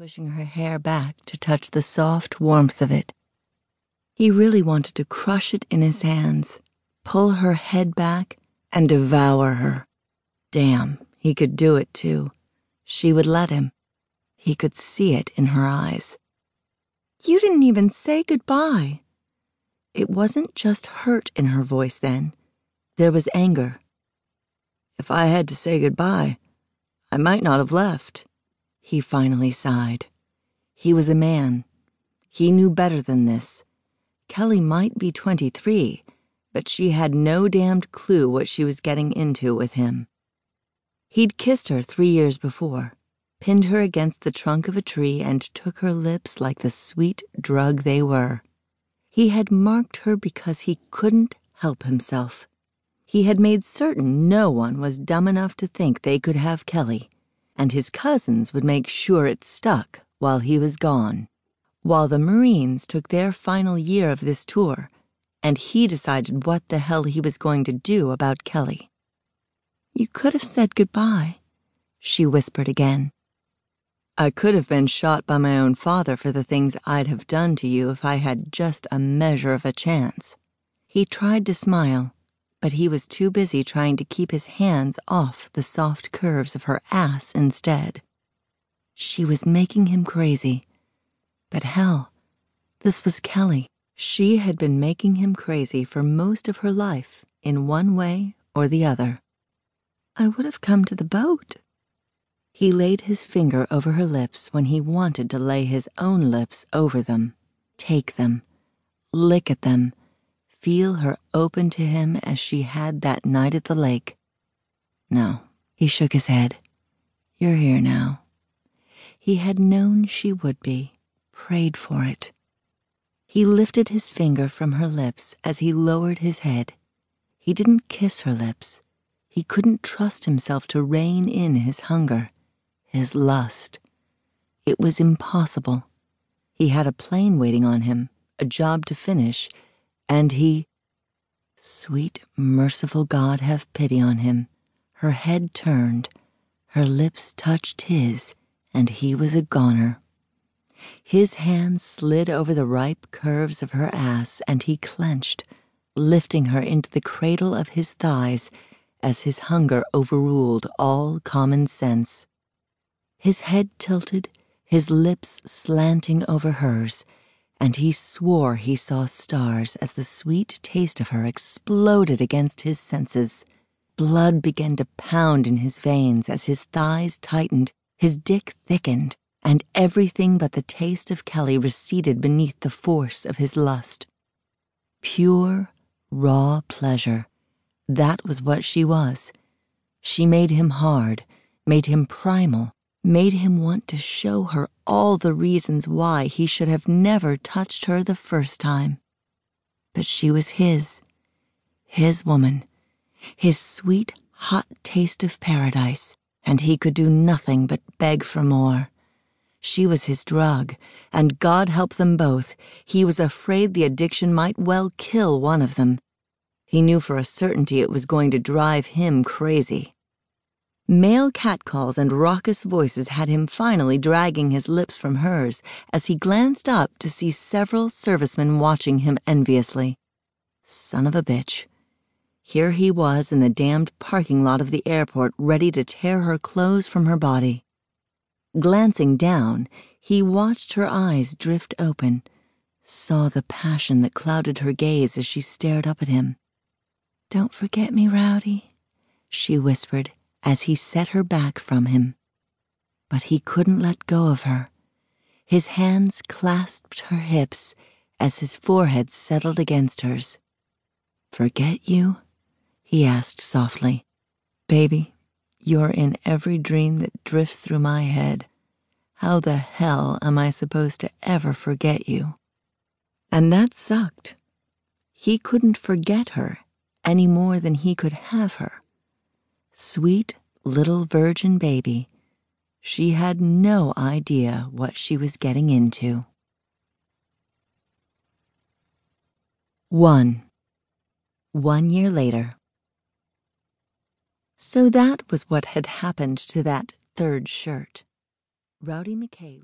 pushing her hair back to touch the soft warmth of it. He really wanted to crush it in his hands, pull her head back, and devour her. Damn, he could do it too. She would let him. He could see it in her eyes. You didn't even say goodbye. It wasn't just hurt in her voice then. There was anger. If I had to say goodbye, I might not have left. He finally sighed. He was a man. He knew better than this. Kelly might be 23, but she had no damned clue what she was getting into with him. He'd kissed her three years before, pinned her against the trunk of a tree, and took her lips like the sweet drug they were. He had marked her because he couldn't help himself. He had made certain no one was dumb enough to think they could have Kelly and his cousins would make sure it stuck while he was gone. While the Marines took their final year of this tour, and he decided what the hell he was going to do about Kelly. You could have said goodbye, she whispered again. I could have been shot by my own father for the things I'd have done to you if I had just a measure of a chance. He tried to smile, but he was too busy trying to keep his hands off the soft curves of her ass instead. She was making him crazy. But hell, this was Kelly. She had been making him crazy for most of her life, in one way or the other. I would have come to the boat. He laid his finger over her lips when he wanted to lay his own lips over them, take them, lick at them feel her open to him as she had that night at the lake. No, he shook his head. You're here now. He had known she would be, prayed for it. He lifted his finger from her lips as he lowered his head. He didn't kiss her lips. He couldn't trust himself to rein in his hunger, his lust. It was impossible. He had a plane waiting on him, a job to finish and he, sweet, merciful God, have pity on him. Her head turned, her lips touched his, and he was a goner. His hands slid over the ripe curves of her ass, and he clenched, lifting her into the cradle of his thighs as his hunger overruled all common sense. His head tilted, his lips slanting over hers and he swore he saw stars as the sweet taste of her exploded against his senses. Blood began to pound in his veins as his thighs tightened, his dick thickened, and everything but the taste of Kelly receded beneath the force of his lust. Pure, raw pleasure. That was what she was. She made him hard, made him primal, made him want to show her all the reasons why he should have never touched her the first time. But she was his, his woman, his sweet, hot taste of paradise, and he could do nothing but beg for more. She was his drug, and God help them both, he was afraid the addiction might well kill one of them. He knew for a certainty it was going to drive him crazy. Male catcalls and raucous voices had him finally dragging his lips from hers as he glanced up to see several servicemen watching him enviously. Son of a bitch. Here he was in the damned parking lot of the airport ready to tear her clothes from her body. Glancing down, he watched her eyes drift open, saw the passion that clouded her gaze as she stared up at him. Don't forget me, Rowdy, she whispered as he set her back from him. But he couldn't let go of her. His hands clasped her hips as his forehead settled against hers. Forget you? he asked softly. Baby, you're in every dream that drifts through my head. How the hell am I supposed to ever forget you? And that sucked. He couldn't forget her any more than he could have her. Sweet little virgin baby, she had no idea what she was getting into. 1. One year later. So that was what had happened to that third shirt. Rowdy Mackay.